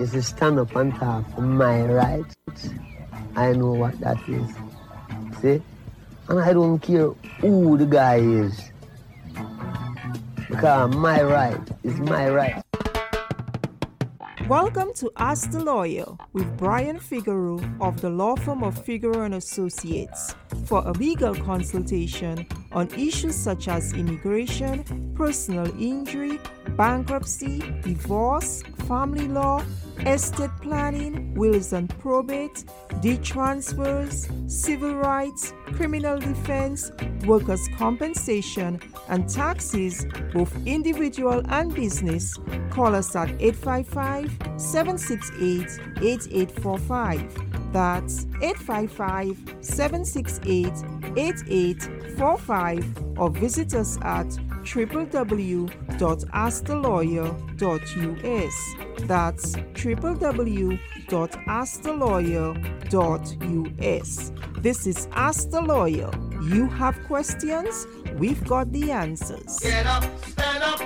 is to stand up and talk for my rights. I know what that is. See? And I don't care who the guy is. Because my right is my right. Welcome to Ask the Lawyer with Brian Figeroux of the law firm of Figeroux and Associates for a legal consultation on issues such as immigration, personal injury, bankruptcy, divorce, family law, estate planning, wills and probate, deed transfers, civil rights, criminal defense, workers' compensation, and taxes, both individual and business, call us at 855 768 8845. That's 855 768 8845 or visit us at www.askthelawyer.us. That's www.askthelawyer.us. This is Ask the Lawyer. You have questions, we've got the answers. Get up, stand up.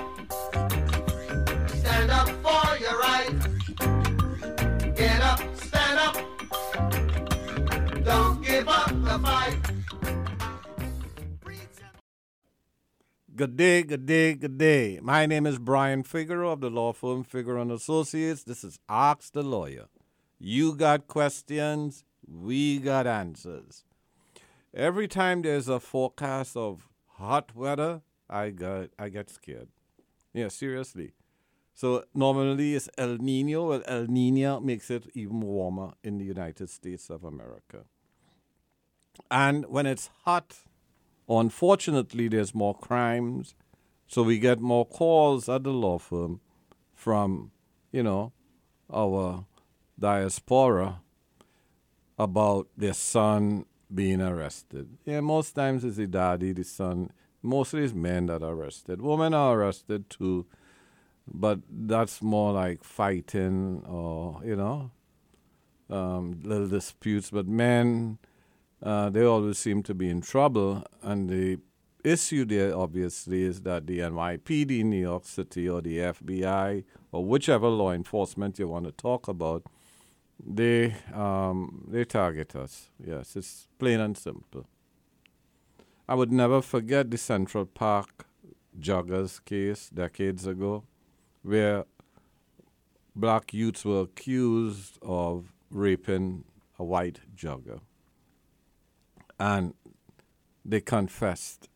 Stand up for your right. Get up, stand up. Don't give up the fight. Good day, good day, good day. My name is Brian Figeroux of the law firm Figeroux and Associates. This is Ask the Lawyer. You got questions, we got answers. Every time there's a forecast of hot weather, I got I get scared. Yeah, seriously. So normally it's El Nino. Well, El Nino makes it even warmer in the United States of America. And when it's hot, unfortunately, there's more crimes. So we get more calls at the law firm from, you know, our diaspora about their son being arrested. Yeah, most times it's the daddy, the son. Mostly it's men that are arrested. Women are arrested too, but that's more like fighting or, you know, um, little disputes. But men, uh, they always seem to be in trouble. And the issue there, obviously, is that the NYPD New York City or the FBI or whichever law enforcement you want to talk about, they um, they target us. Yes, it's plain and simple. I would never forget the Central Park joggers case decades ago, where black youths were accused of raping a white jogger. And they confessed,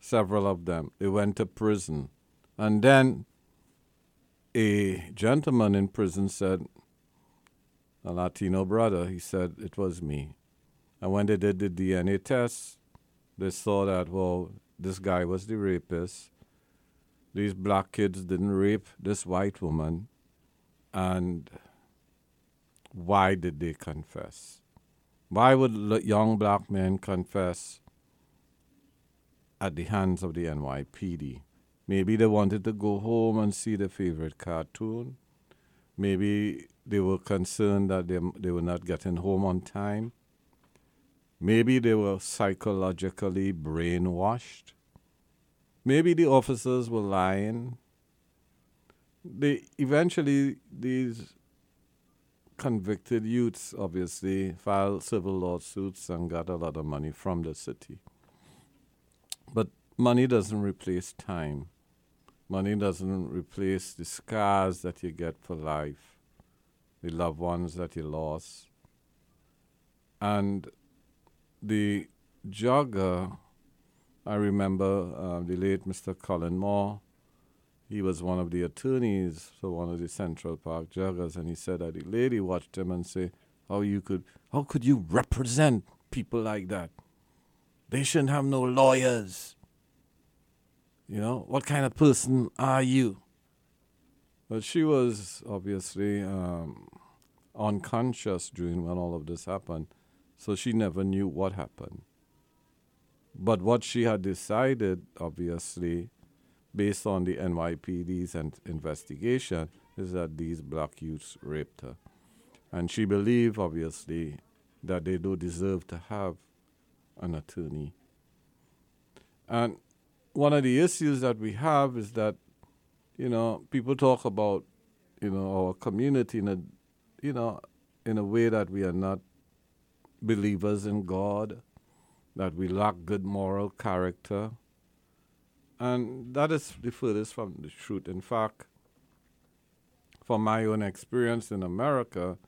several of them. They went to prison. And then a gentleman in prison said, a Latino brother, he said, it was me. And when they did the DNA test, they saw that, well, this guy was the rapist. These black kids didn't rape this white woman. And why did they confess? Why would young black men confess at the hands of the NYPD? Maybe they wanted to go home and see their favorite cartoon. Maybe they were concerned that they, they were not getting home on time. Maybe they were psychologically brainwashed. Maybe the officers were lying. They eventually these convicted youths obviously filed civil lawsuits and got a lot of money from the city. But money doesn't replace time. Money doesn't replace the scars that you get for life, the loved ones that you lost. And the jogger, I remember uh, the late Mr. Colin Moore. He was one of the attorneys for one of the Central Park joggers, and he said that the lady watched him and say, "How you could, how could you represent people like that? They shouldn't have no lawyers. You know, what kind of person are you?" But she was obviously um, unconscious during when all of this happened, so she never knew what happened. But what she had decided, obviously, based on the NYPD's investigation, is that these black youths raped her. And she believed, obviously, that they do deserve to have an attorney. And one of the issues that we have is that, you know, people talk about you know, our community in a, you know, in a way that we are not believers in God, that we lack good moral character. And that is the furthest from the truth. In fact, from my own experience in America,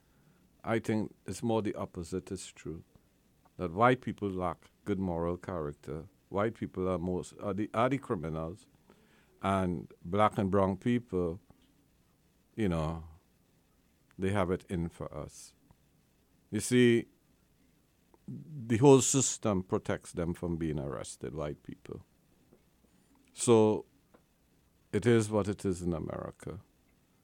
I think it's more the opposite is true. That white people lack good moral character. White people are most are the, are the criminals, and black and brown people, you know, they have it in for us. You see, the whole system protects them from being arrested, white people. So it is what it is in America.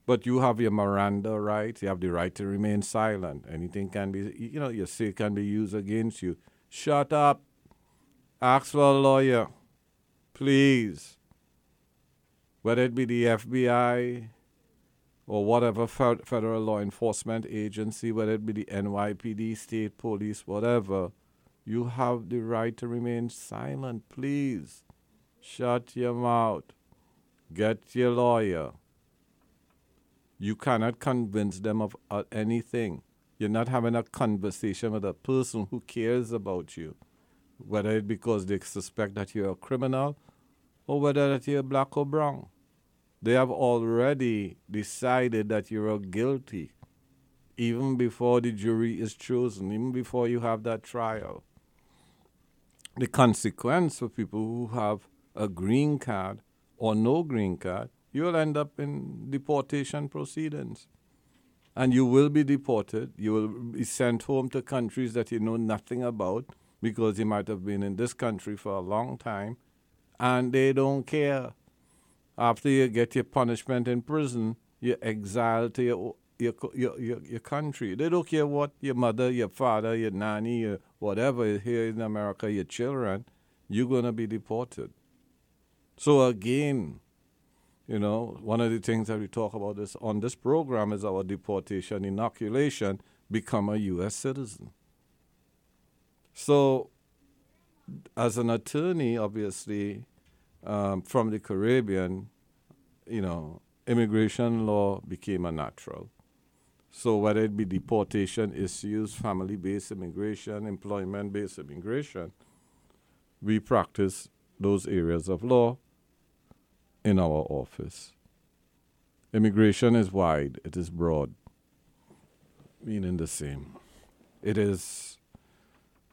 But you have your Miranda rights. You have the right to remain silent. Anything can be, you know, your say can be used against you. Shut up. Ask for a lawyer, please. Whether it be the FBI or whatever federal law enforcement agency, whether it be the NYPD, state police, whatever, you have the right to remain silent, please. Shut your mouth. Get your lawyer. You cannot convince them of uh, anything. You're not having a conversation with a person who cares about you, whether it's because they suspect that you're a criminal or whether that you're black or brown. They have already decided that you're guilty, even before the jury is chosen, even before you have that trial. The consequence for people who have a green card or no green card you'll end up in deportation proceedings. And you will be deported. You will be sent home to countries that you know nothing about because you might have been in this country for a long time and they don't care. After you get your punishment in prison, you're exiled to your, your, your, your, your country. They don't care what your mother, your father, your nanny, your whatever here in America, your children, you're going to be deported. So again, you know, one of the things that we talk about this on this program is our deportation inoculation, become a U.S. citizen. So, as an attorney, obviously, um, from the Caribbean, you know, immigration law became a natural. So, whether it be deportation issues, family based immigration, employment based immigration, we practice those areas of law in our office. Immigration is wide, it is broad, meaning the same. It is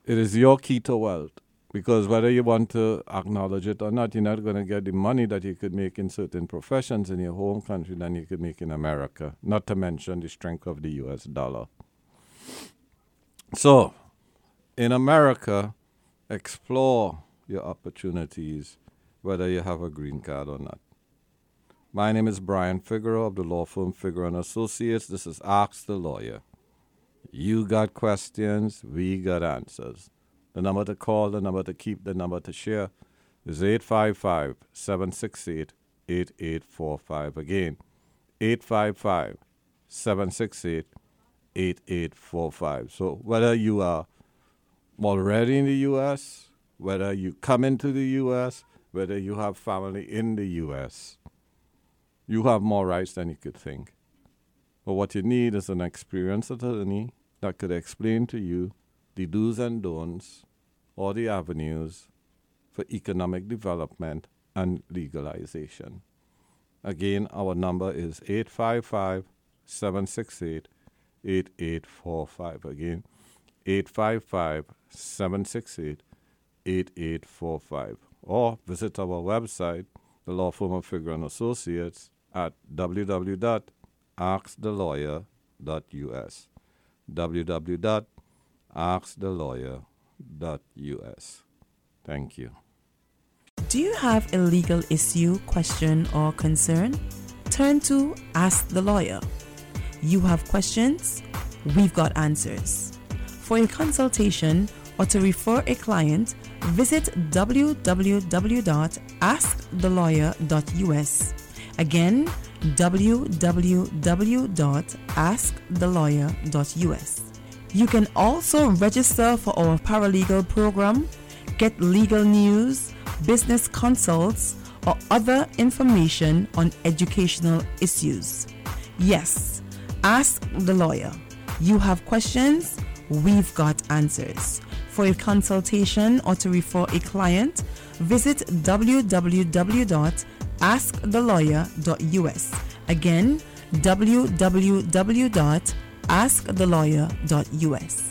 it is your key to wealth because whether you want to acknowledge it or not, you're not going to get the money that you could make in certain professions in your home country than you could make in America, not to mention the strength of the US dollar. So, in America, explore your opportunities whether you have a green card or not. My name is Brian Figeroux of the law firm Figeroux and Associates. This is Ask the Lawyer. You got questions, we got answers. The number to call, the number to keep, the number to share is 855 768 8845. Again, 855 768 8845. So whether you are already in the U.S., whether you come into the U.S., whether you have family in the U.S., you have more rights than you could think. But what you need is an experienced attorney that could explain to you the do's and don'ts or the avenues for economic development and legalization. Again, our number is 855 768 8845. Again, 855 768 8845 or visit our website, the law firm of Figeroux and Associates, at www.askthelawyer.us. www.askthelawyer.us. Thank you. Do you have a legal issue, question, or concern? Turn to Ask the Lawyer. You have questions? We've got answers. For a consultation or to refer a client, visit www.askthelawyer.us. Again, www.askthelawyer.us. You can also register for our paralegal program, get legal news, business consults, or other information on educational issues. Yes, ask the lawyer. You have questions, we've got answers. For a consultation or to refer a client, visit www.askthelawyer.us. Again, www.askthelawyer.us.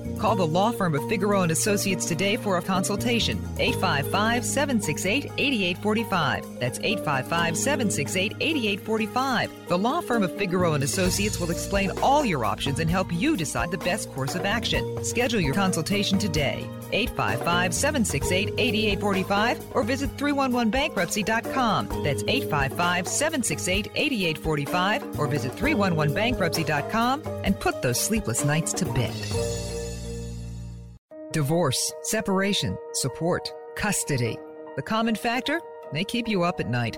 Call the law firm of Figeroux and Associates today for a consultation. 855-768-8845. That's 855-768-8845. The law firm of Figeroux and Associates will explain all your options and help you decide the best course of action. Schedule your consultation today. 855-768-8845 or visit 311bankruptcy.com. That's 855-768-8845 or visit 311bankruptcy.com and put those sleepless nights to bed. Divorce, separation, support, custody. The common factor? They keep you up at night.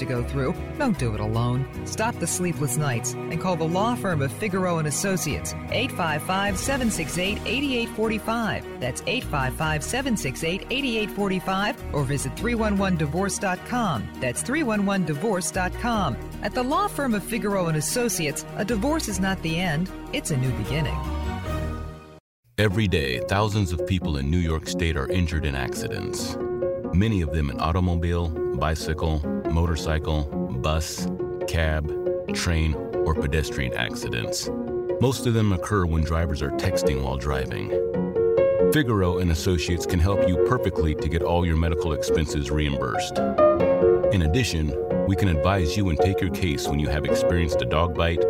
go through. Don't do it alone. Stop the sleepless nights and call the law firm of Figeroux and Associates 855-768-8845. That's 855-768-8845 or visit 311divorce.com. That's 311divorce.com. At the law firm of Figeroux and Associates, a divorce is not the end, it's a new beginning. Every day, thousands of people in New York State are injured in accidents. Many of them in automobile, bicycle, motorcycle, bus, cab, train, or pedestrian accidents. Most of them occur when drivers are texting while driving. Figeroux and Associates can help you perfectly to get all your medical expenses reimbursed. In addition, we can advise you and take your case when you have experienced a dog bite,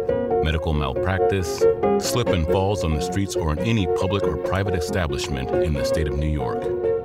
medical malpractice, slip and falls on the streets or in any public or private establishment in the state of New York.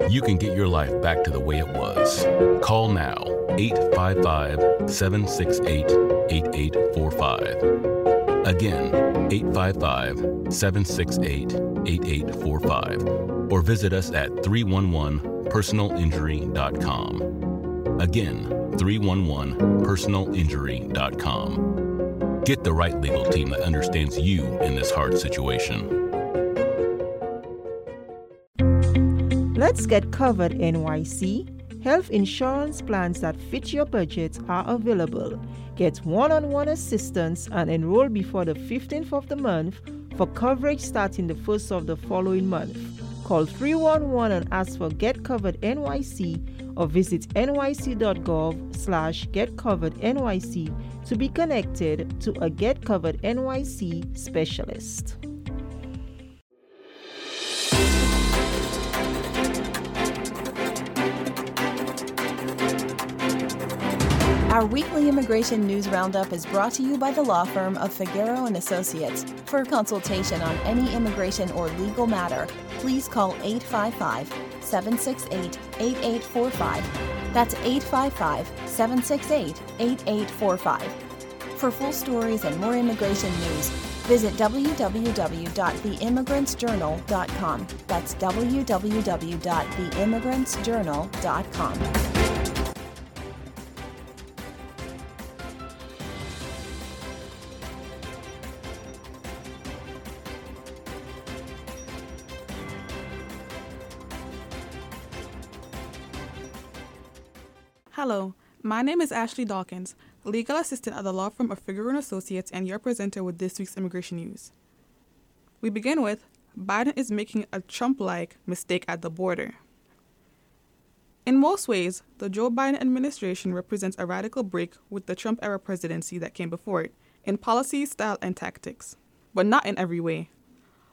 You can get your life back to the way it was. Call now 855 768 8845. Again, 855 768 8845. Or visit us at 311personalinjury.com. Again, 311personalinjury.com. Get the right legal team that understands you in this hard situation. Let's Get Covered NYC. Health insurance plans that fit your budget are available. Get one on one assistance and enroll before the 15th of the month for coverage starting the 1st of the following month. Call 311 and ask for Get Covered NYC or visit nyc.gov slash getcoverednyc to be connected to a Get Covered NYC specialist. Our weekly immigration news roundup is brought to you by the law firm of Figeroux and Associates. For consultation on any immigration or legal matter, please call 855-768-8845. That's 855-768-8845. For full stories and more immigration news, visit www.theimmigrantsjournal.com. That's www.theimmigrantsjournal.com. Hello, my name is Ashley Dawkins, legal assistant at the law firm of Figeroux Associates and your presenter with this week's immigration news. We begin with Biden is making a Trump-like mistake at the border. In most ways, the Joe Biden administration represents a radical break with the Trump era presidency that came before it, in policy, style, and tactics, but not in every way.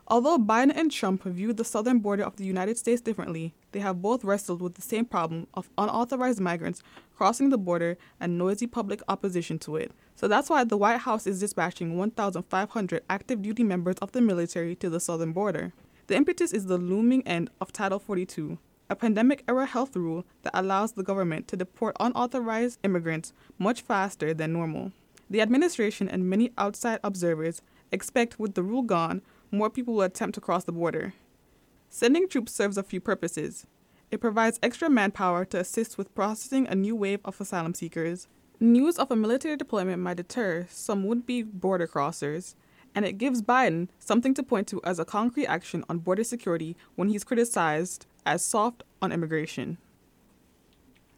Although Biden and Trump viewed the southern border of the United States differently, they have both wrestled with the same problem of unauthorized migrants crossing the border and noisy public opposition to it. So that's why the White House is dispatching 1,500 active duty members of the military to the southern border. The impetus is the looming end of Title 42, a pandemic era health rule that allows the government to deport unauthorized immigrants much faster than normal. The administration and many outside observers expect, with the rule gone, more people will attempt to cross the border. Sending troops serves a few purposes. It provides extra manpower to assist with processing a new wave of asylum seekers. News of a military deployment might deter some would be border crossers, and it gives Biden something to point to as a concrete action on border security when he's criticized as soft on immigration.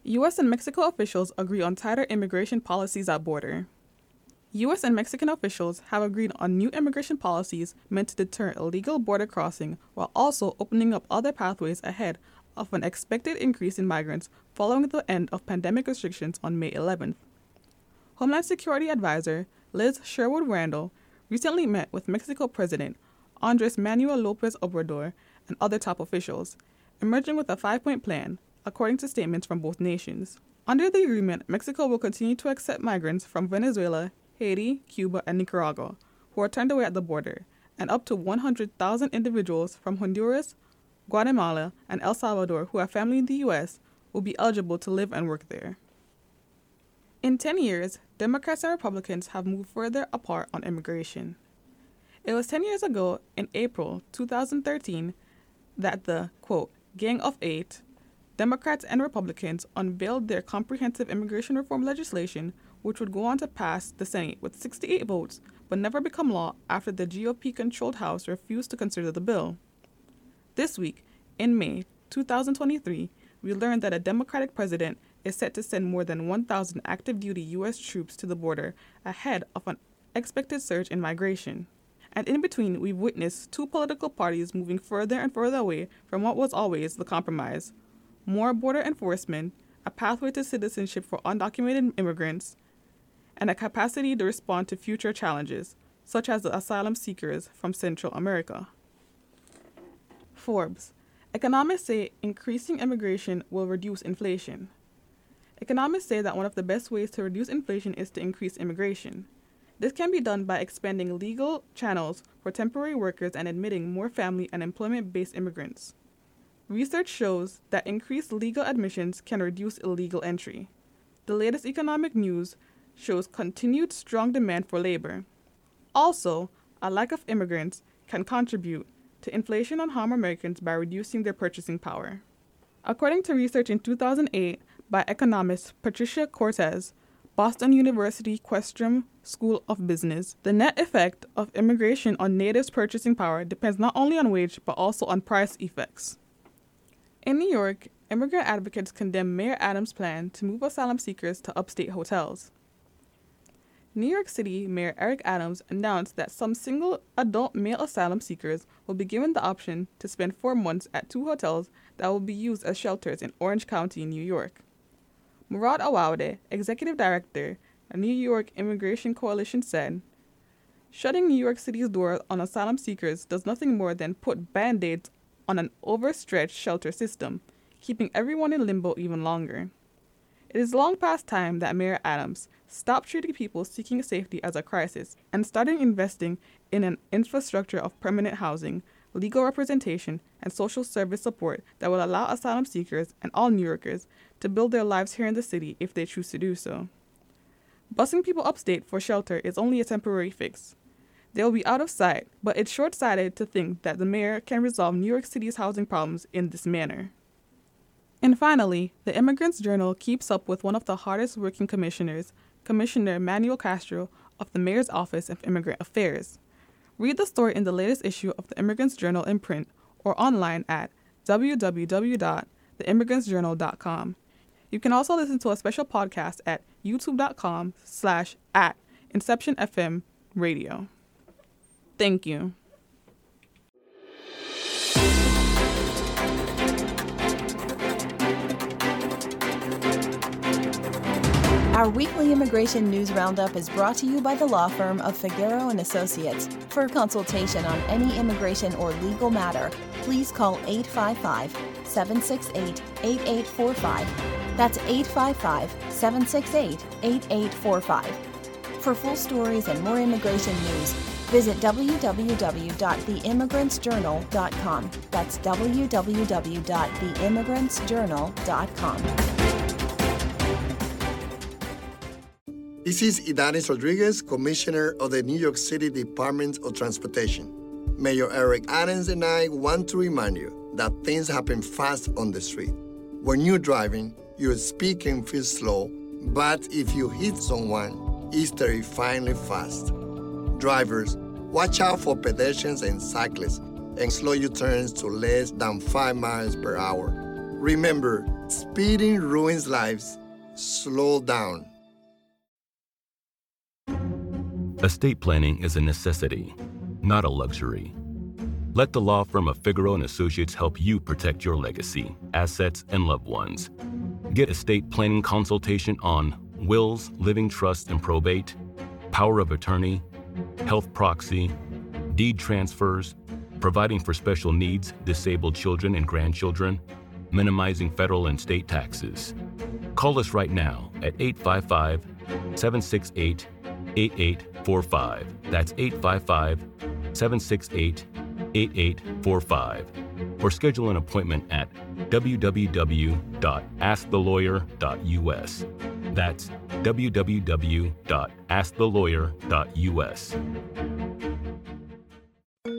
U.S. and Mexico officials agree on tighter immigration policies at border. U.S. and Mexican officials have agreed on new immigration policies meant to deter illegal border crossing while also opening up other pathways ahead of an expected increase in migrants following the end of pandemic restrictions on May 11th. Homeland Security Advisor Liz Sherwood Randall recently met with Mexico President Andres Manuel Lopez Obrador and other top officials, emerging with a five point plan, according to statements from both nations. Under the agreement, Mexico will continue to accept migrants from Venezuela, Haiti, Cuba, and Nicaragua who are turned away at the border, and up to 100,000 individuals from Honduras, Guatemala, and El Salvador who have family in the U.S. will be eligible to live and work there. In 10 years, Democrats and Republicans have moved further apart on immigration. It was 10 years ago, in April 2013, that the, quote, Gang of Eight, Democrats and Republicans unveiled their comprehensive immigration reform legislation which would go on to pass the Senate with 68 votes but never become law after the GOP controlled House refused to consider the bill. This week, in May 2023, we learned that a Democratic president is set to send more than 1,000 active duty U.S. troops to the border ahead of an expected surge in migration. And in between, we've witnessed two political parties moving further and further away from what was always the compromise more border enforcement, a pathway to citizenship for undocumented immigrants, and a capacity to respond to future challenges, such as the asylum seekers from Central America. Forbes. Economists say increasing immigration will reduce inflation. Economists say that one of the best ways to reduce inflation is to increase immigration. This can be done by expanding legal channels for temporary workers and admitting more family and employment based immigrants. Research shows that increased legal admissions can reduce illegal entry. The latest economic news shows continued strong demand for labor. Also, a lack of immigrants can contribute to inflation and harm Americans by reducing their purchasing power. According to research in 2008 by economist Patricia Cortes, Boston University Questrom School of Business, the net effect of immigration on natives' purchasing power depends not only on wage but also on price effects. In New York, immigrant advocates condemn Mayor Adams' plan to move asylum seekers to upstate hotels. New York City Mayor Eric Adams announced that some single adult male asylum seekers will be given the option to spend four months at two hotels that will be used as shelters in Orange County, New York. Murad Awawdeh, executive director at New York Immigration Coalition, said, Shutting New York City's door on asylum seekers does nothing more than put band aids on an overstretched shelter system, keeping everyone in limbo even longer. It is long past time that Mayor Adams stopped treating people seeking safety as a crisis and started investing in an infrastructure of permanent housing, legal representation, and social service support that will allow asylum seekers and all New Yorkers to build their lives here in the city if they choose to do so. Busing people upstate for shelter is only a temporary fix. They will be out of sight, but it's short sighted to think that the mayor can resolve New York City's housing problems in this manner. And finally, the Immigrants Journal keeps up with one of the hardest working commissioners, Commissioner Manuel Castro of the Mayor's Office of Immigrant Affairs. Read the story in the latest issue of the Immigrants Journal in print or online at www.theimmigrantsjournal.com. You can also listen to a special podcast at youtube.com slash at Inception FM Radio. Thank you. Our weekly immigration news roundup is brought to you by the law firm of Figeroux and Associates. For consultation on any immigration or legal matter, please call 855-768-8845. That's 855-768-8845. For full stories and more immigration news, visit www.theimmigrantsjournal.com. That's www.theimmigrantsjournal.com. This is Ydanis Rodriguez, Commissioner of the New York City Department of Transportation. Mayor Eric Adams and I want to remind you that things happen fast on the street. When you're driving, your speed can feel slow, but if you hit someone, it's terrifyingly fast. Drivers, watch out for pedestrians and cyclists and slow your turns to less than 5 miles per hour. Remember, speeding ruins lives. Slow down. Estate planning is a necessity, not a luxury. Let the law firm of Figeroux and Associates help you protect your legacy, assets, and loved ones. Get estate planning consultation on wills, living trusts and probate, power of attorney, health proxy, deed transfers, providing for special needs, disabled children and grandchildren, minimizing federal and state taxes. Call us right now at 855 768 8845. That's 855 768 8845. Or schedule an appointment at www.askthelawyer.us. That's www.askthelawyer.us.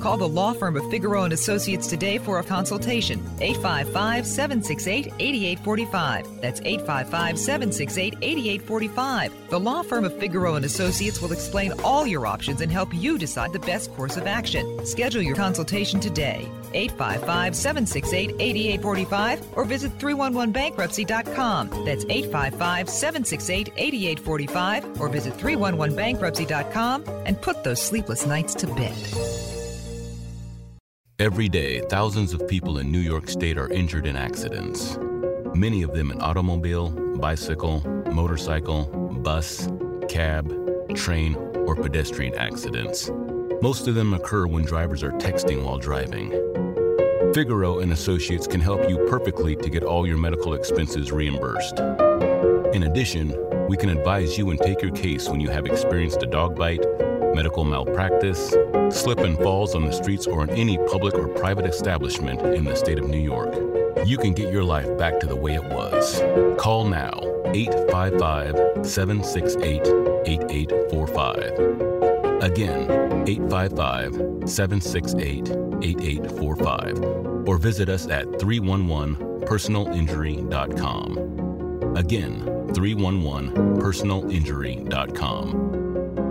Call the law firm of Figeroux and Associates today for a consultation. 855-768-8845. That's 855-768-8845. The law firm of Figeroux and Associates will explain all your options and help you decide the best course of action. Schedule your consultation today. 855-768-8845 or visit 311bankruptcy.com. That's 855-768-8845 or visit 311bankruptcy.com and put those sleepless nights to bed. Every day, thousands of people in New York State are injured in accidents. Many of them in automobile, bicycle, motorcycle, bus, cab, train, or pedestrian accidents. Most of them occur when drivers are texting while driving. Figeroux and Associates can help you perfectly to get all your medical expenses reimbursed. In addition, we can advise you and take your case when you have experienced a dog bite, medical malpractice, slip and falls on the streets or in any public or private establishment in the state of New York. You can get your life back to the way it was. Call now 855 768 8845. Again, 855 768 8845. Or visit us at 311personalinjury.com. Again, 311personalinjury.com.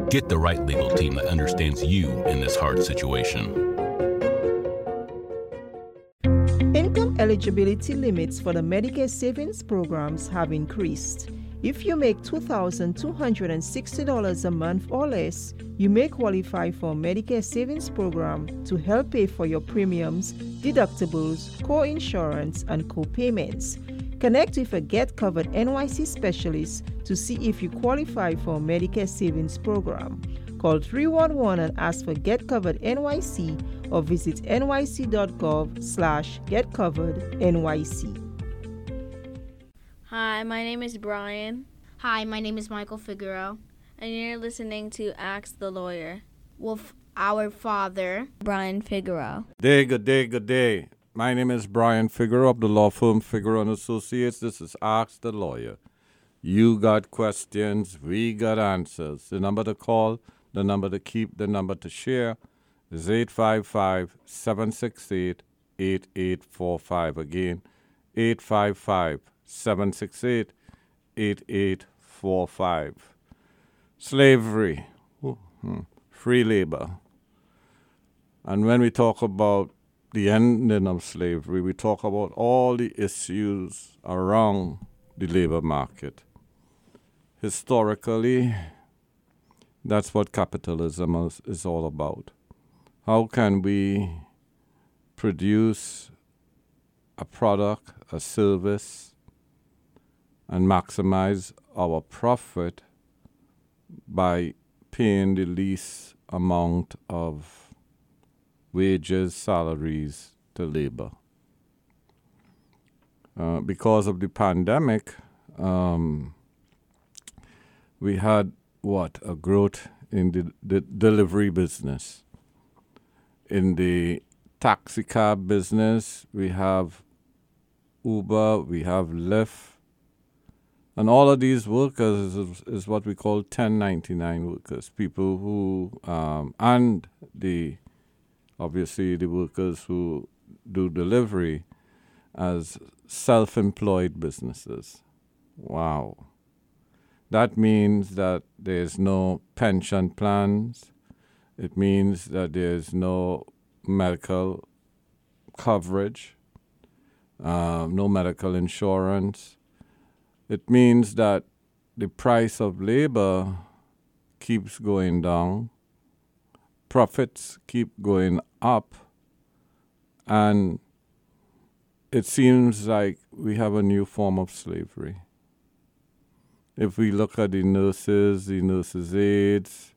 Get the right legal team that understands you in this hard situation. Income eligibility limits for the Medicare savings programs have increased. If you make $2,260 a month or less, you may qualify for a Medicare savings program to help pay for your premiums, deductibles, co-insurance, and co-payments. Connect with a Get Covered NYC specialist to see if you qualify for a Medicare savings program. Call 311 and ask for Get Covered NYC or visit nyc.gov slash getcoverednyc. Hi, my name is Brian. Hi, my name is Michael Figeroux. And you're listening to Ask the Lawyer. With our father, Brian Figeroux. Day, good day, good day. My name is Brian Figeroux of the law firm Figeroux and Associates. This is Ask the Lawyer. You got questions, we got answers. The number to call, the number to keep, the number to share is 855 768 8845. Again, 855 768 8845. slavery, hmm, free labor. And when we talk about the ending of slavery, we talk about all the issues around the labor market. Historically, that's what capitalism is, is all about. How can we produce a product, a service, and maximize our profit by paying the least amount of wages, salaries to labor. Uh, because of the pandemic, um, we had what a growth in the, the delivery business. In the taxi cab business, we have Uber, we have Lyft, and all of these workers is, is what we call 1099 workers, people who, um, and the, obviously the workers who do delivery as self employed businesses. Wow. That means that there's no pension plans. It means that there's no medical coverage, um, no medical insurance. It means that the price of labor keeps going down, profits keep going up, and it seems like we have a new form of slavery. If we look at the nurses, the nurses' aides,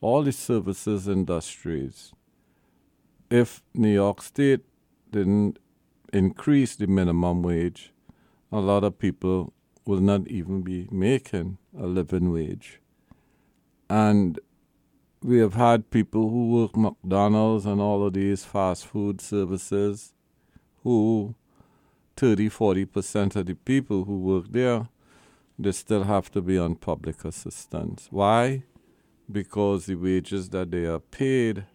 all the services industries, if New York State didn't increase the minimum wage, a lot of people will not even be making a living wage. And we have had people who work McDonald's and all of these fast food services who 30, 40% of the people who work there, they still have to be on public assistance. Why? Because the wages that they are paid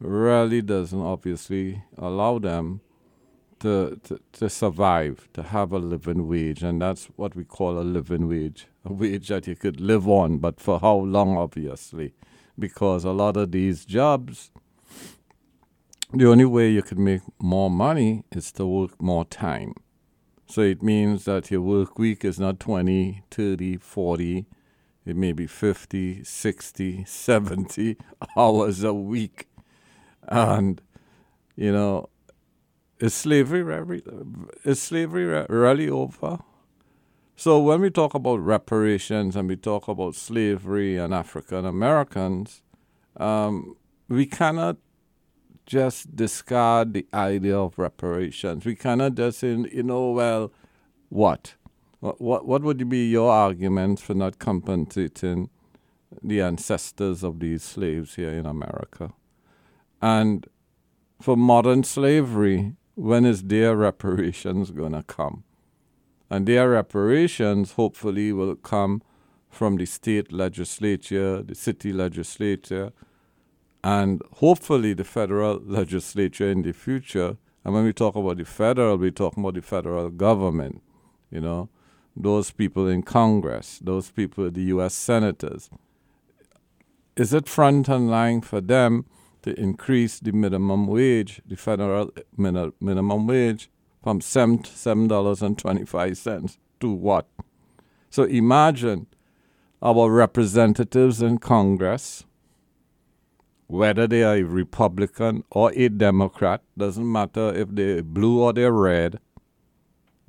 really doesn't obviously allow them to, to, to survive, to have a living wage. And that's what we call a living wage, a wage that you could live on, but for how long, obviously? Because a lot of these jobs, the only way you can make more money is to work more time. So it means that your work week is not 20, 30, 40, it may be 50, 60, 70 hours a week. And, you know, is slavery is slavery really over? So when we talk about reparations and we talk about slavery and African Americans, um, we cannot just discard the idea of reparations. We cannot just say, you know, well, what? What, what would be your argument for not compensating the ancestors of these slaves here in America? And for modern slavery, when is their reparations going to come? And their reparations hopefully will come from the state legislature, the city legislature, and hopefully the federal legislature in the future. And when we talk about the federal, we talk about the federal government, you know, those people in Congress, those people, the U.S. senators. Is it front and line for them to increase the minimum wage, the federal min- minimum wage, from seven seven dollars and twenty five cents to what? So imagine our representatives in Congress, whether they are a Republican or a Democrat, doesn't matter if they're blue or they're red,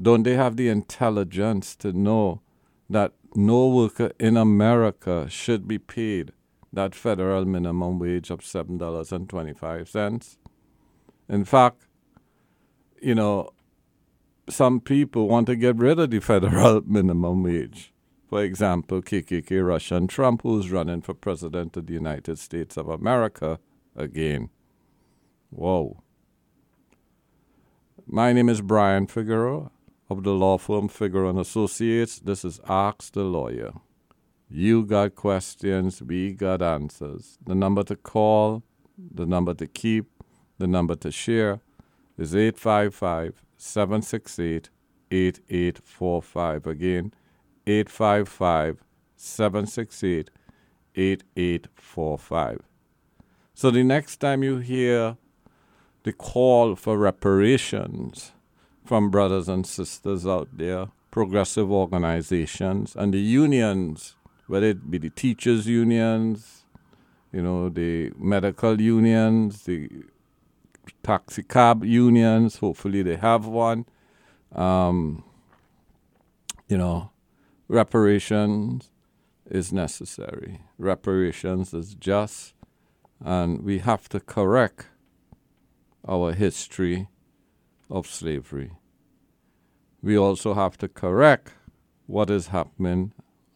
don't they have the intelligence to know that no worker in America should be paid that federal minimum wage of $7.25. In fact, you know, some people want to get rid of the federal minimum wage. For example, KKK Russian Trump, who's running for president of the United States of America again. Whoa. My name is Brian Figeroux of the law firm Figeroux and Associates. This is Ask the Lawyer. You got questions, we got answers. The number to call, the number to keep, the number to share is 855 768 8845. Again, 855 768 8845. So the next time you hear the call for reparations from brothers and sisters out there, progressive organizations, and the unions, whether it be the teachers' unions, you know, the medical unions, the taxi cab unions, hopefully they have one. Um, you know, reparations is necessary. Reparations is just, and we have to correct our history of slavery. We also have to correct what is happening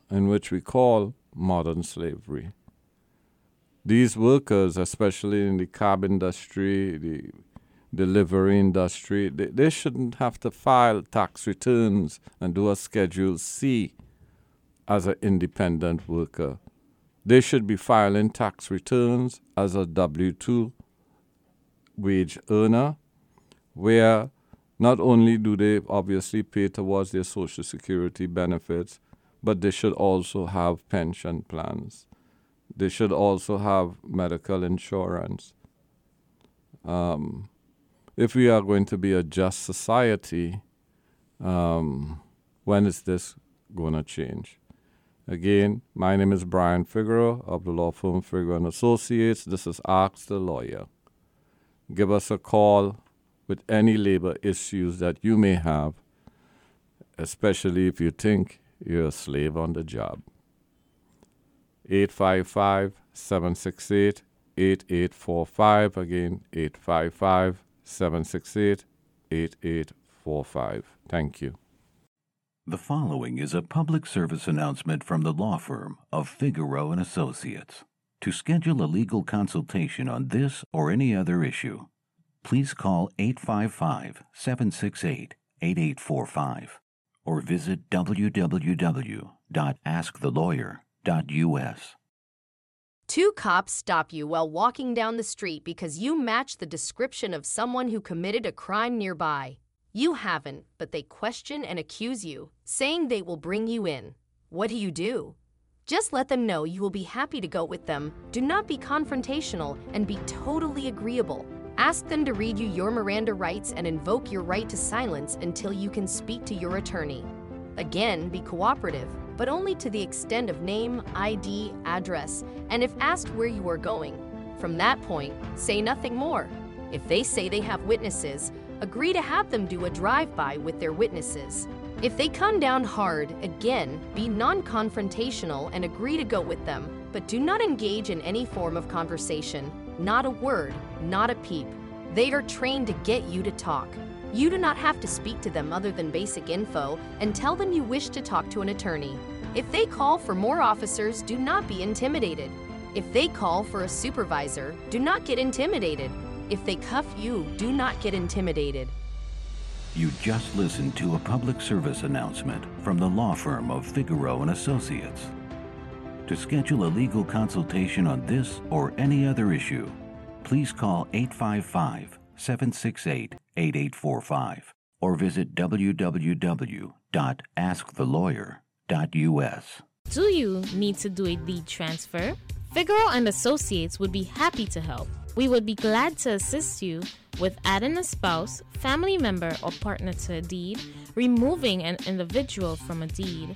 in which we call modern slavery. These workers, especially in the cab industry, the delivery industry, they, they shouldn't have to file tax returns and do a Schedule C as an independent worker. They should be filing tax returns as a W 2 wage earner, where not only do they obviously pay towards their Social Security benefits, but they should also have pension plans. They should also have medical insurance. Um, if we are going to be a just society, um, when is this going to change? Again, my name is Brian Figeroux of the law firm Figeroux and Associates. This is Ask the Lawyer. Give us a call with any labor issues that you may have, especially if you think you're a slave on the job. 855 768 8845. Again, 855 768 8845. Thank you. The following is a public service announcement from the law firm of Figeroux and Associates. To schedule a legal consultation on this or any other issue, please call 855-768-8845 or visit www.askthelawyer.us. Two cops stop you while walking down the street because you match the description of someone who committed a crime nearby. You haven't, but they question and accuse you, saying they will bring you in. What do you do? Just let them know you will be happy to go with them. Do not be confrontational and be totally agreeable. Ask them to read you your Miranda rights and invoke your right to silence until you can speak to your attorney. Again, be cooperative, but only to the extent of name, ID, address, and if asked where you are going. From that point, say nothing more. If they say they have witnesses, agree to have them do a drive by with their witnesses. If they come down hard, again, be non confrontational and agree to go with them, but do not engage in any form of conversation. Not a word, not a peep. They are trained to get you to talk. You do not have to speak to them other than basic info and tell them you wish to talk to an attorney. If they call for more officers, do not be intimidated. If they call for a supervisor, do not get intimidated. If they cuff you, do not get intimidated. You just listened to a public service announcement from the law firm of Figeroux and Associates. To schedule a legal consultation on this or any other issue, please call 855 768 8845 or visit www.askthelawyer.us. Do you need to do a deed transfer? Figeroux and Associates would be happy to help. We would be glad to assist you with adding a spouse, family member, or partner to a deed, removing an individual from a deed,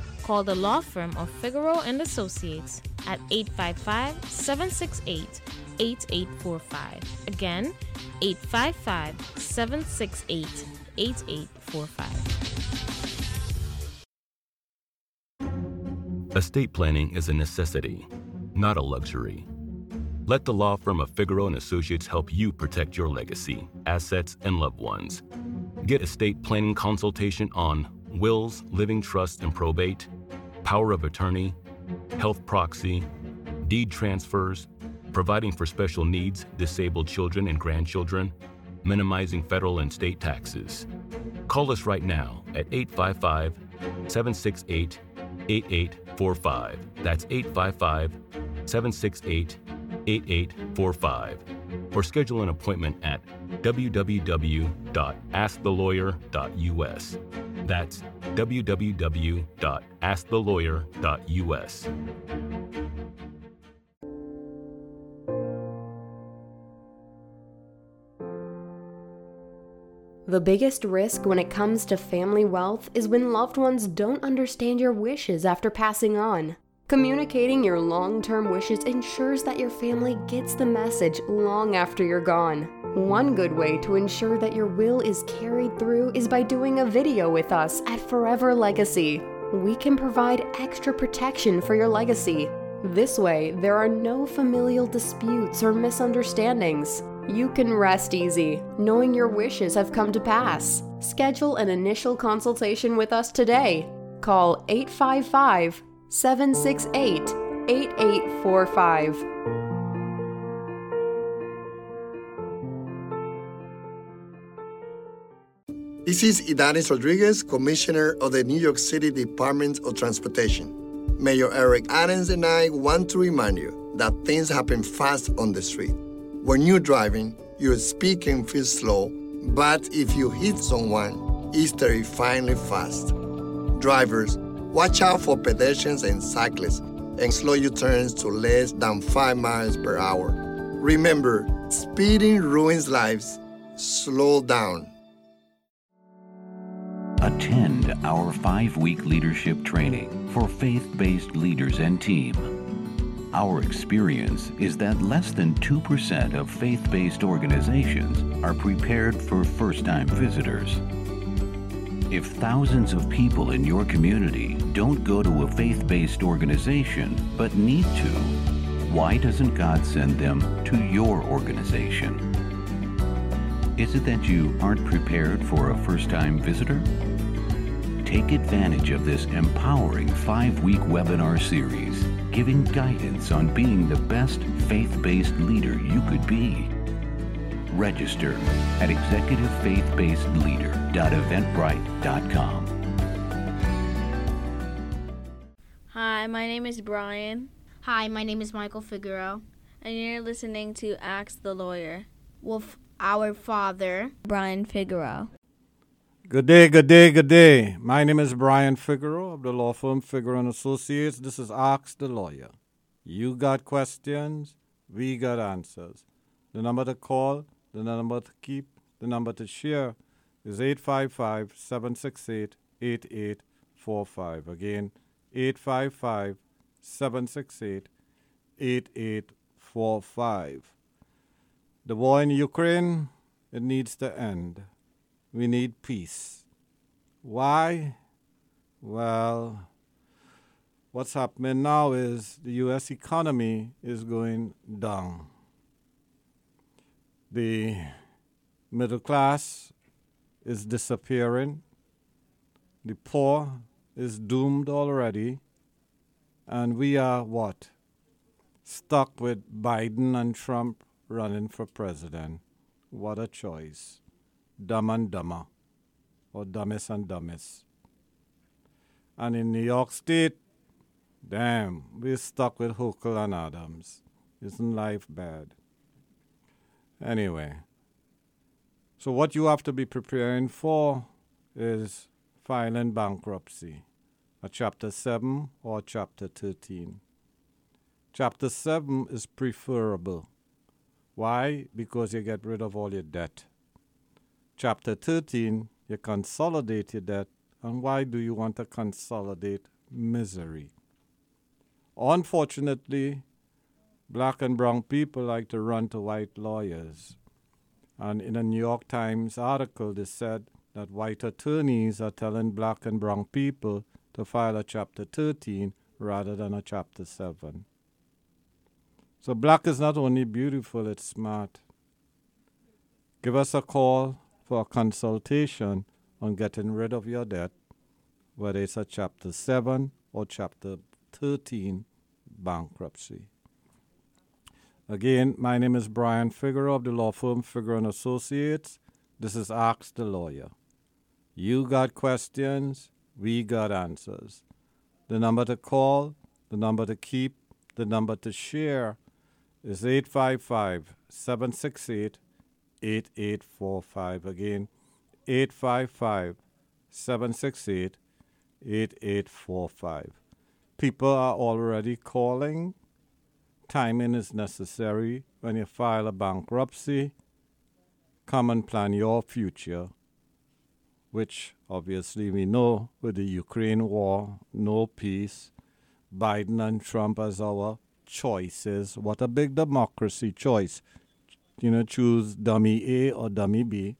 call the law firm of Figeroux and Associates at 855-768-8845. Again, 855-768-8845. Estate planning is a necessity, not a luxury. Let the law firm of Figeroux and Associates help you protect your legacy, assets, and loved ones. Get estate planning consultation on wills, living trust and probate, power of attorney, health proxy, deed transfers, providing for special needs, disabled children and grandchildren, minimizing federal and state taxes. Call us right now at 855 768 8845. That's 855 768 8845. Or schedule an appointment at www.askthelawyer.us. That's www.askthelawyer.us. The biggest risk when it comes to family wealth is when loved ones don't understand your wishes after passing on. Communicating your long term wishes ensures that your family gets the message long after you're gone. One good way to ensure that your will is carried through is by doing a video with us at Forever Legacy. We can provide extra protection for your legacy. This way, there are no familial disputes or misunderstandings. You can rest easy, knowing your wishes have come to pass. Schedule an initial consultation with us today. Call 855 768 8845. This is Ydanis Rodriguez, Commissioner of the New York City Department of Transportation. Mayor Eric Adams and I want to remind you that things happen fast on the street. When you're driving, your speed can feel slow, but if you hit someone, it's terrifyingly fast. Drivers, watch out for pedestrians and cyclists and slow your turns to less than 5 miles per hour. Remember, speeding ruins lives. Slow down. Attend our five week leadership training for faith based leaders and team. Our experience is that less than 2% of faith based organizations are prepared for first time visitors. If thousands of people in your community don't go to a faith based organization but need to, why doesn't God send them to your organization? Is it that you aren't prepared for a first time visitor? Take advantage of this empowering five week webinar series, giving guidance on being the best faith based leader you could be. Register at executivefaithbasedleader.eventbrite.com. Hi, my name is Brian. Hi, my name is Michael Figeroux. And you're listening to Ask the Lawyer. With our father, Brian Figeroux. Good day, good day, good day. My name is Brian Figeroux of the law firm Figeroux and Associates. This is Ask the Lawyer. You got questions, we got answers. The number to call, the number to keep, the number to share is 855 768 8845. Again, 855 768 8845. The war in Ukraine, it needs to end. We need peace. Why? Well, what's happening now is the U.S. economy is going down. The middle class is disappearing. The poor is doomed already. And we are what? Stuck with Biden and Trump running for president. What a choice. Dumb and dumber, or dumbest and dumbest. And in New York State, damn, we're stuck with Hochul and Adams. Isn't life bad? Anyway, so what you have to be preparing for is filing bankruptcy, a chapter 7 or chapter 13. Chapter 7 is preferable. Why? Because you get rid of all your debt. Chapter 13, you consolidate your debt. And why do you want to consolidate misery? Unfortunately, black and brown people like to run to white lawyers. And in a New York Times article, they said that white attorneys are telling black and brown people to file a Chapter 13 rather than a Chapter 7. So, black is not only beautiful, it's smart. Give us a call for a consultation on getting rid of your debt, whether it's a Chapter 7 or Chapter 13 bankruptcy. Again, my name is Brian Figeroux of the law firm Figeroux and Associates. This is Ask the Lawyer. You got questions, we got answers. The number to call, the number to keep, the number to share is 855 768 8845. Again, 855 768 8845. People are already calling. Timing is necessary when you file a bankruptcy. Come and plan your future, which obviously we know with the Ukraine war, no peace, Biden and Trump as our choices. What a big democracy choice. You know, choose dummy A or dummy B.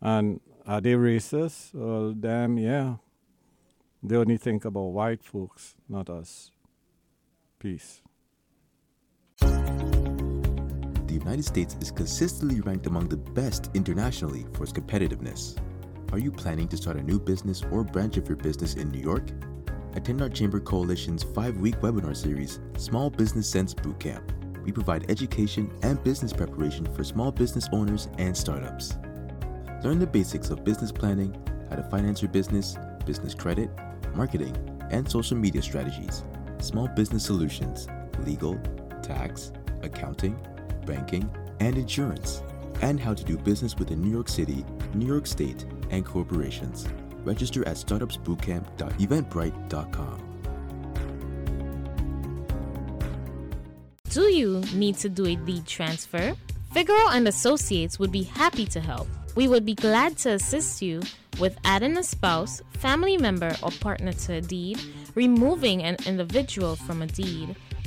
And are they racist? Well, damn, yeah. They only think about white folks, not us. Peace. The United States is consistently ranked among the best internationally for its competitiveness. Are you planning to start a new business or branch of your business in New York? Attend our Chamber Coalition's five week webinar series, Small Business Sense Bootcamp. We provide education and business preparation for small business owners and startups. Learn the basics of business planning, how to finance your business, business credit, marketing, and social media strategies, small business solutions, legal, tax, accounting, banking, and insurance, and how to do business within New York City, New York State, and corporations. Register at startupsbootcamp.eventbrite.com. Do you need to do a deed transfer? Figeroux and Associates would be happy to help. We would be glad to assist you with adding a spouse, family member, or partner to a deed, removing an individual from a deed,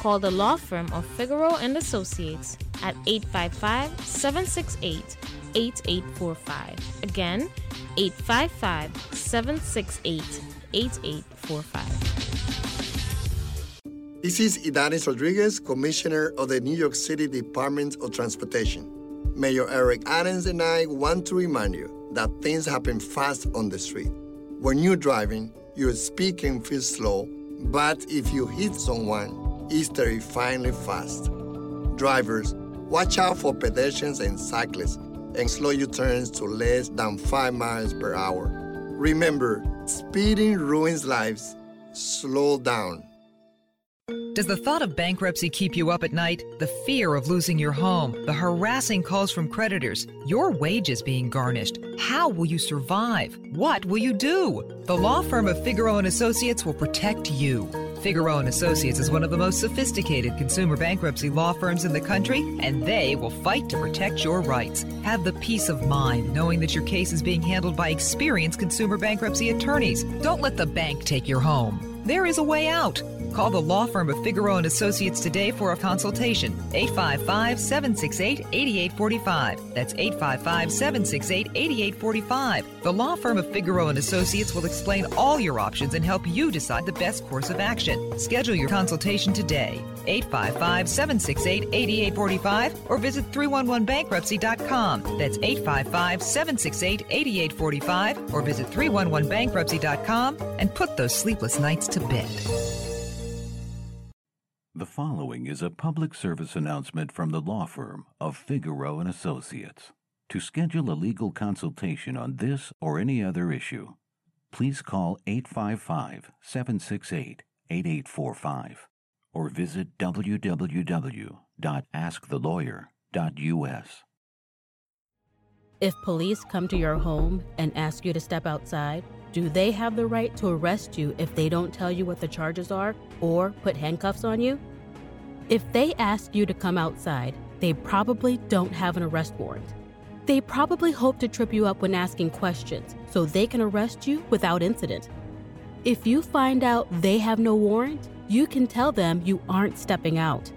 call the law firm of Figeroux and Associates at 855-768-8845. Again, 855-768-8845. This is Ydanis Rodriguez, Commissioner of the New York City Department of Transportation. Mayor Eric Adams and I want to remind you that things happen fast on the street. When you're driving, your speed can feel slow, but if you hit someone, it's finally fast. Drivers, watch out for pedestrians and cyclists and slow your turns to less than 5 miles per hour. Remember, speeding ruins lives. Slow down. Does the thought of bankruptcy keep you up at night? The fear of losing your home, the harassing calls from creditors, your wages being garnished. How will you survive? What will you do? The law firm of Figeroux and Associates will protect you. Figeroux and Associates is one of the most sophisticated consumer bankruptcy law firms in the country, and they will fight to protect your rights. Have the peace of mind knowing that your case is being handled by experienced consumer bankruptcy attorneys. Don't let the bank take your home. There is a way out. Call the law firm of Figeroux and Associates today for a consultation. 855-768-8845. That's 855-768-8845. The law firm of Figeroux and Associates will explain all your options and help you decide the best course of action. Schedule your consultation today. 855-768-8845 or visit 311bankruptcy.com. That's 855-768-8845 or visit 311bankruptcy.com and put those sleepless nights to bed. The following is a public service announcement from the law firm of Figeroux and Associates. To schedule a legal consultation on this or any other issue, please call 855-768-8845 or visit www.askthelawyer.us. If police come to your home and ask you to step outside, do they have the right to arrest you if they don't tell you what the charges are or put handcuffs on you? If they ask you to come outside, they probably don't have an arrest warrant. They probably hope to trip you up when asking questions so they can arrest you without incident. If you find out they have no warrant, you can tell them you aren't stepping out.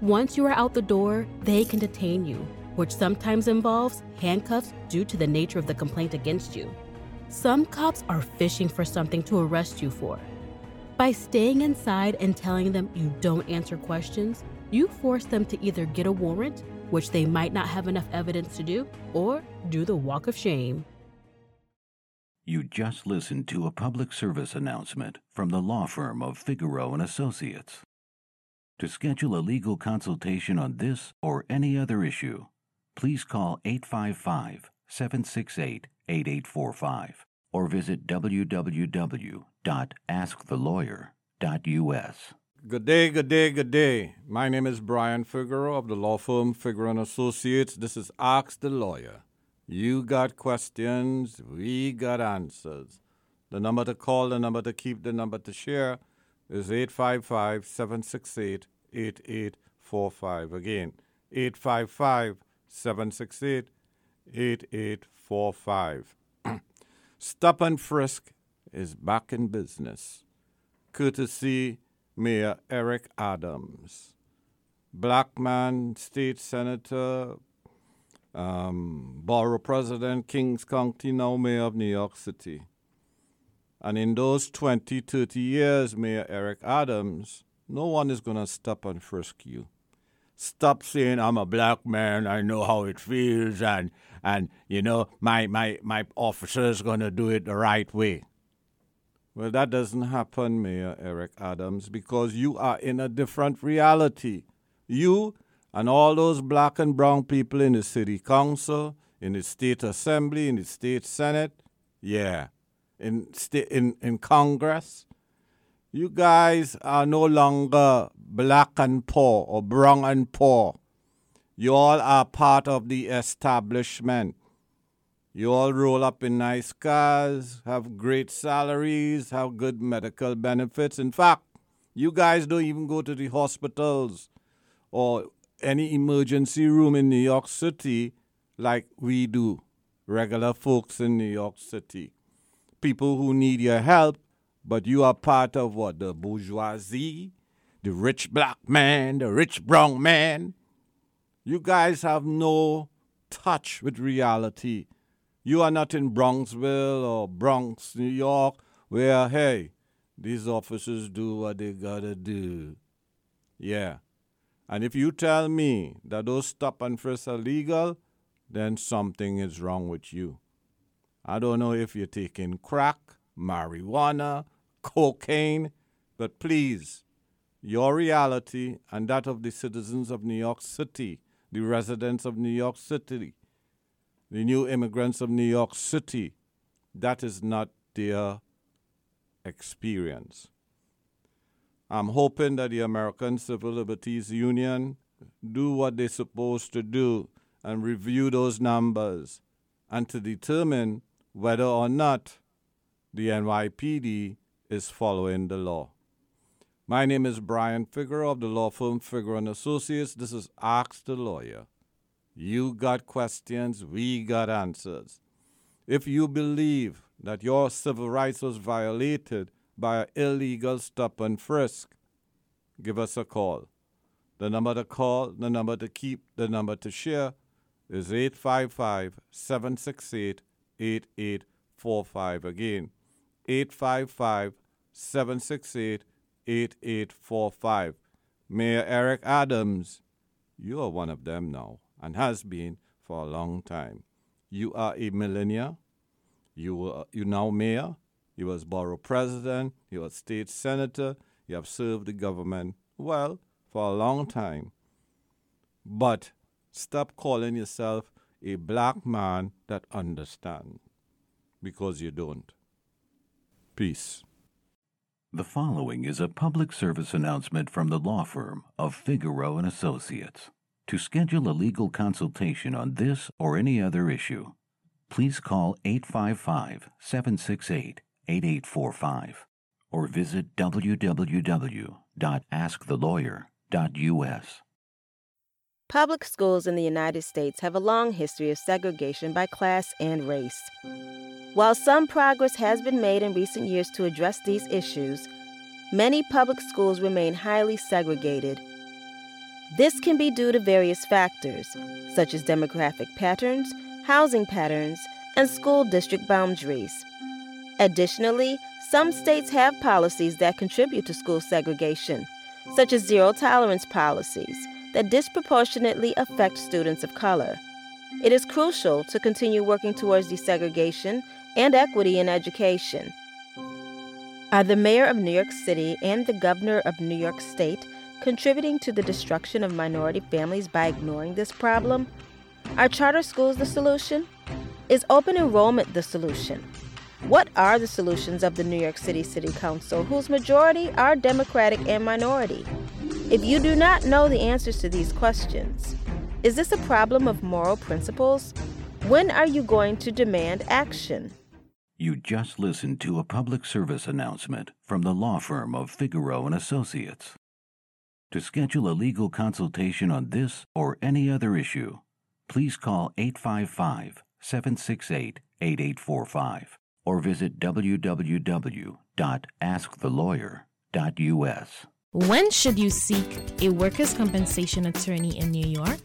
Once you are out the door, they can detain you. which sometimes involves handcuffs due to the nature of the complaint against you. Some cops are fishing for something to arrest you for. By staying inside and telling them you don't answer questions, you force them to either get a warrant, which they might not have enough evidence to do, or do the walk of shame. You just listened to a public service announcement from the law firm of Figeroux and Associates. To schedule a legal consultation on this or any other issue, please call 855 768 8845 or visit www.askthelawyer.us. Good day, good day, good day. My name is Brian Figeroux of the law firm Figeroux and Associates. This is Ask the Lawyer. You got questions, we got answers. The number to call, the number to keep, the number to share is 855 768 8845. Again, 855 768 8845. Stop and Frisk is back in business, courtesy Mayor Eric Adams. Black man, state senator, um, borough president, Kings County, now mayor of New York City. And in those 20, 30 years, Mayor Eric Adams, no one is going to stop and frisk you. Stop saying I'm a black man, I know how it feels, and and you know my my my officer is going to do it the right way. Well, that doesn't happen, Mayor Eric Adams, because you are in a different reality. You and all those black and brown people in the city council, in the state assembly, in the state senate, yeah, in sta- in in Congress, you guys are no longer black and poor or brown and poor. You all are part of the establishment. You all roll up in nice cars, have great salaries, have good medical benefits. In fact, you guys don't even go to the hospitals or any emergency room in New York City like we do, regular folks in New York City. People who need your help, but you are part of what? The bourgeoisie, the rich black man, the rich brown man. You guys have no touch with reality. You are not in Bronxville or Bronx, New York, where, hey, these officers do what they gotta do. Yeah. And if you tell me that those stop and frisk are legal, then something is wrong with you. I don't know if you're taking crack, marijuana, cocaine, but please, your reality and that of the citizens of New York City, the residents of New York City, the new immigrants of New York City, that is not their experience. I'm hoping that the American Civil Liberties Union do what they're supposed to do and review those numbers and to determine whether or not the NYPD is following the law. My name is Brian Figeroux of the law firm Figeroux and Associates. This is Ask the Lawyer. You got questions, we got answers. If you believe that your civil rights was violated by an illegal stop and frisk, give us a call. The number to call, the number to keep, the number to share is 855 768 8845. Again, 855 768 8845. Mayor Eric Adams, you are one of them now and has been for a long time. You are a millionaire. You were you now mayor. You was borough president. You was state senator. You have served the government well for a long time. But stop calling yourself a black man that understands, because you don't. Peace. The following is a public service announcement from the law firm of Figeroux and Associates. To schedule a legal consultation on this or any other issue, please call 855 768 8845 or visit www.askthelawyer.us. Public schools in the United States have a long history of segregation by class and race. While some progress has been made in recent years to address these issues, many public schools remain highly segregated. This can be due to various factors, such as demographic patterns, housing patterns, and school district boundaries. Additionally, some states have policies that contribute to school segregation, such as zero tolerance policies that disproportionately affect students of color. It is crucial to continue working towards desegregation and equity in education. Are the mayor of New York City and the governor of New York State contributing to the destruction of minority families by ignoring this problem? Are charter schools the solution? Is open enrollment the solution? What are the solutions of the New York City City Council, whose majority are Democratic and minority? If you do not know the answers to these questions, is this a problem of moral principles? When are you going to demand action? You just listened to a public service announcement from the law firm of Figeroux and Associates. To schedule a legal consultation on this or any other issue, please call 855 768 8845 or visit www.askthelawyer.us. When should you seek a workers' compensation attorney in New York?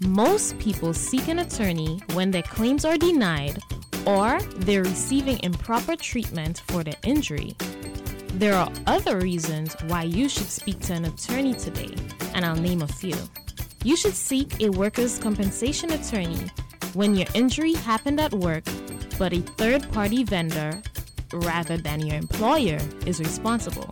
Most people seek an attorney when their claims are denied or they're receiving improper treatment for their injury. There are other reasons why you should speak to an attorney today, and I'll name a few. You should seek a workers' compensation attorney when your injury happened at work, but a third party vendor, rather than your employer, is responsible.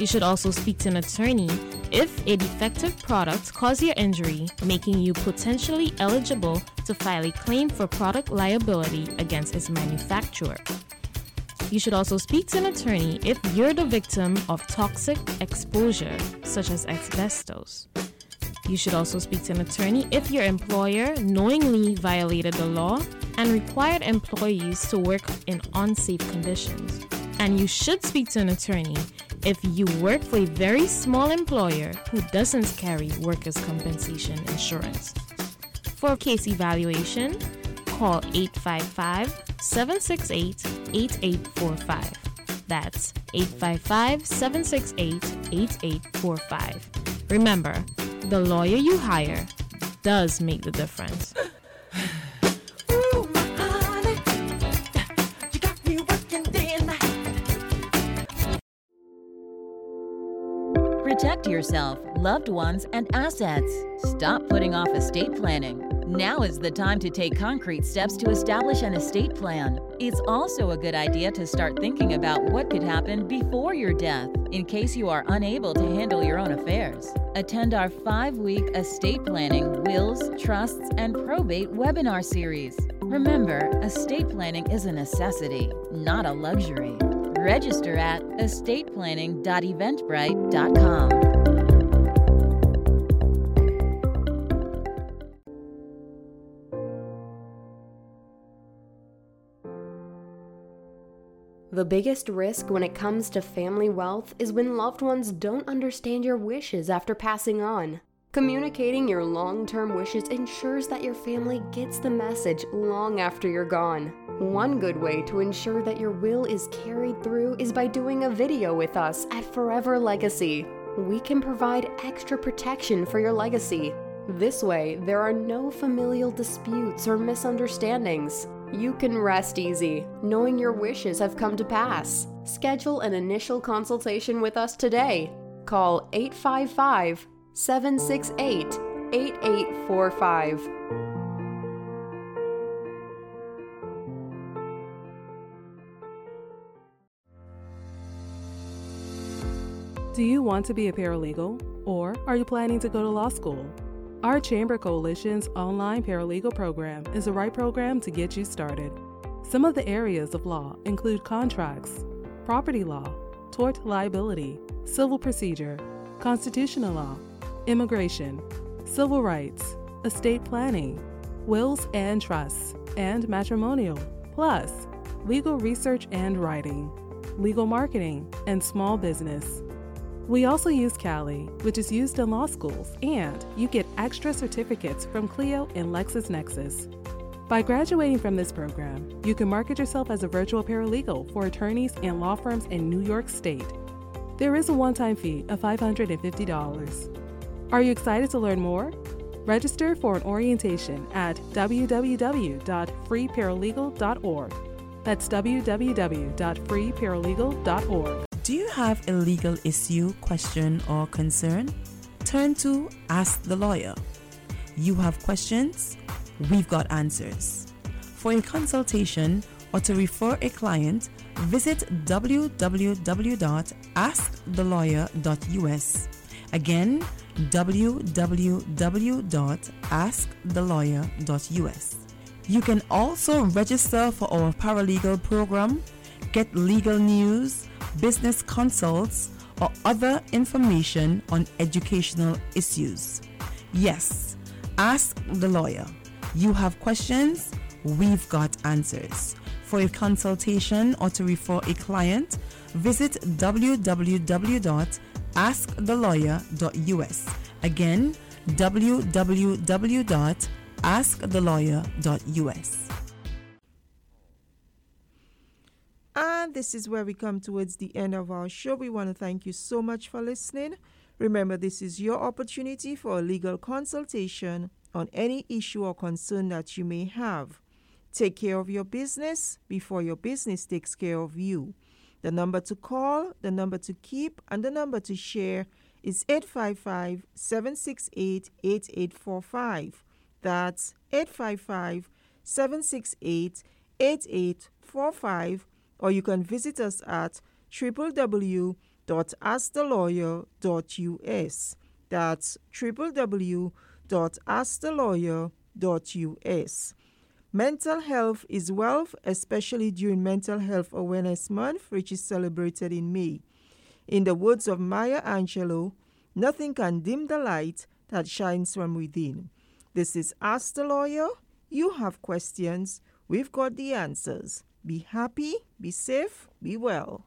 You should also speak to an attorney if a defective product caused your injury, making you potentially eligible to file a claim for product liability against its manufacturer. You should also speak to an attorney if you're the victim of toxic exposure, such as asbestos. You should also speak to an attorney if your employer knowingly violated the law and required employees to work in unsafe conditions. And you should speak to an attorney if you work for a very small employer who doesn't carry workers' compensation insurance. For case evaluation, call 855 768 8845. That's 855 768 8845. Remember, the lawyer you hire does make the difference. Protect yourself, loved ones, and assets. Stop putting off estate planning. Now is the time to take concrete steps to establish an estate plan. It's also a good idea to start thinking about what could happen before your death in case you are unable to handle your own affairs. Attend our five week estate planning, wills, trusts, and probate webinar series. Remember, estate planning is a necessity, not a luxury. Register at estateplanning.eventbrite.com. The biggest risk when it comes to family wealth is when loved ones don't understand your wishes after passing on. Communicating your long term wishes ensures that your family gets the message long after you're gone. One good way to ensure that your will is carried through is by doing a video with us at Forever Legacy. We can provide extra protection for your legacy. This way, there are no familial disputes or misunderstandings. You can rest easy, knowing your wishes have come to pass. Schedule an initial consultation with us today. Call 855 768 8845. Do you want to be a paralegal? Or are you planning to go to law school? Our Chamber Coalition's online paralegal program is the right program to get you started. Some of the areas of law include contracts, property law, tort liability, civil procedure, constitutional law, immigration, civil rights, estate planning, wills and trusts, and matrimonial, plus legal research and writing, legal marketing, and small business. We also use Cali, which is used in law schools, and you get extra certificates from Clio and LexisNexis. By graduating from this program, you can market yourself as a virtual paralegal for attorneys and law firms in New York State. There is a one time fee of $550. Are you excited to learn more? Register for an orientation at www.freeparalegal.org. That's www.freeparalegal.org. Do you have a legal issue, question, or concern? Turn to Ask the Lawyer. You have questions? We've got answers. For a consultation or to refer a client, visit www.askthelawyer.us. Again, www.askthelawyer.us. You can also register for our paralegal program, get legal news, business consults, or other information on educational issues. Yes, ask the lawyer. You have questions? We've got answers. For a consultation or to refer a client, visit www.askthelawyer.us. Again, www.askthelawyer.us. And this is where we come towards the end of our show. We want to thank you so much for listening. Remember, this is your opportunity for a legal consultation on any issue or concern that you may have. Take care of your business before your business takes care of you. The number to call, the number to keep, and the number to share is 855 768 8845. That's 855 768 8845. Or you can visit us at www.askthelawyer.us. That's www.askthelawyer.us. Mental health is wealth, especially during Mental Health Awareness Month, which is celebrated in May. In the words of Maya Angelou, nothing can dim the light that shines from within. This is Ask the Lawyer. You have questions, we've got the answers. Be happy, be safe, be well.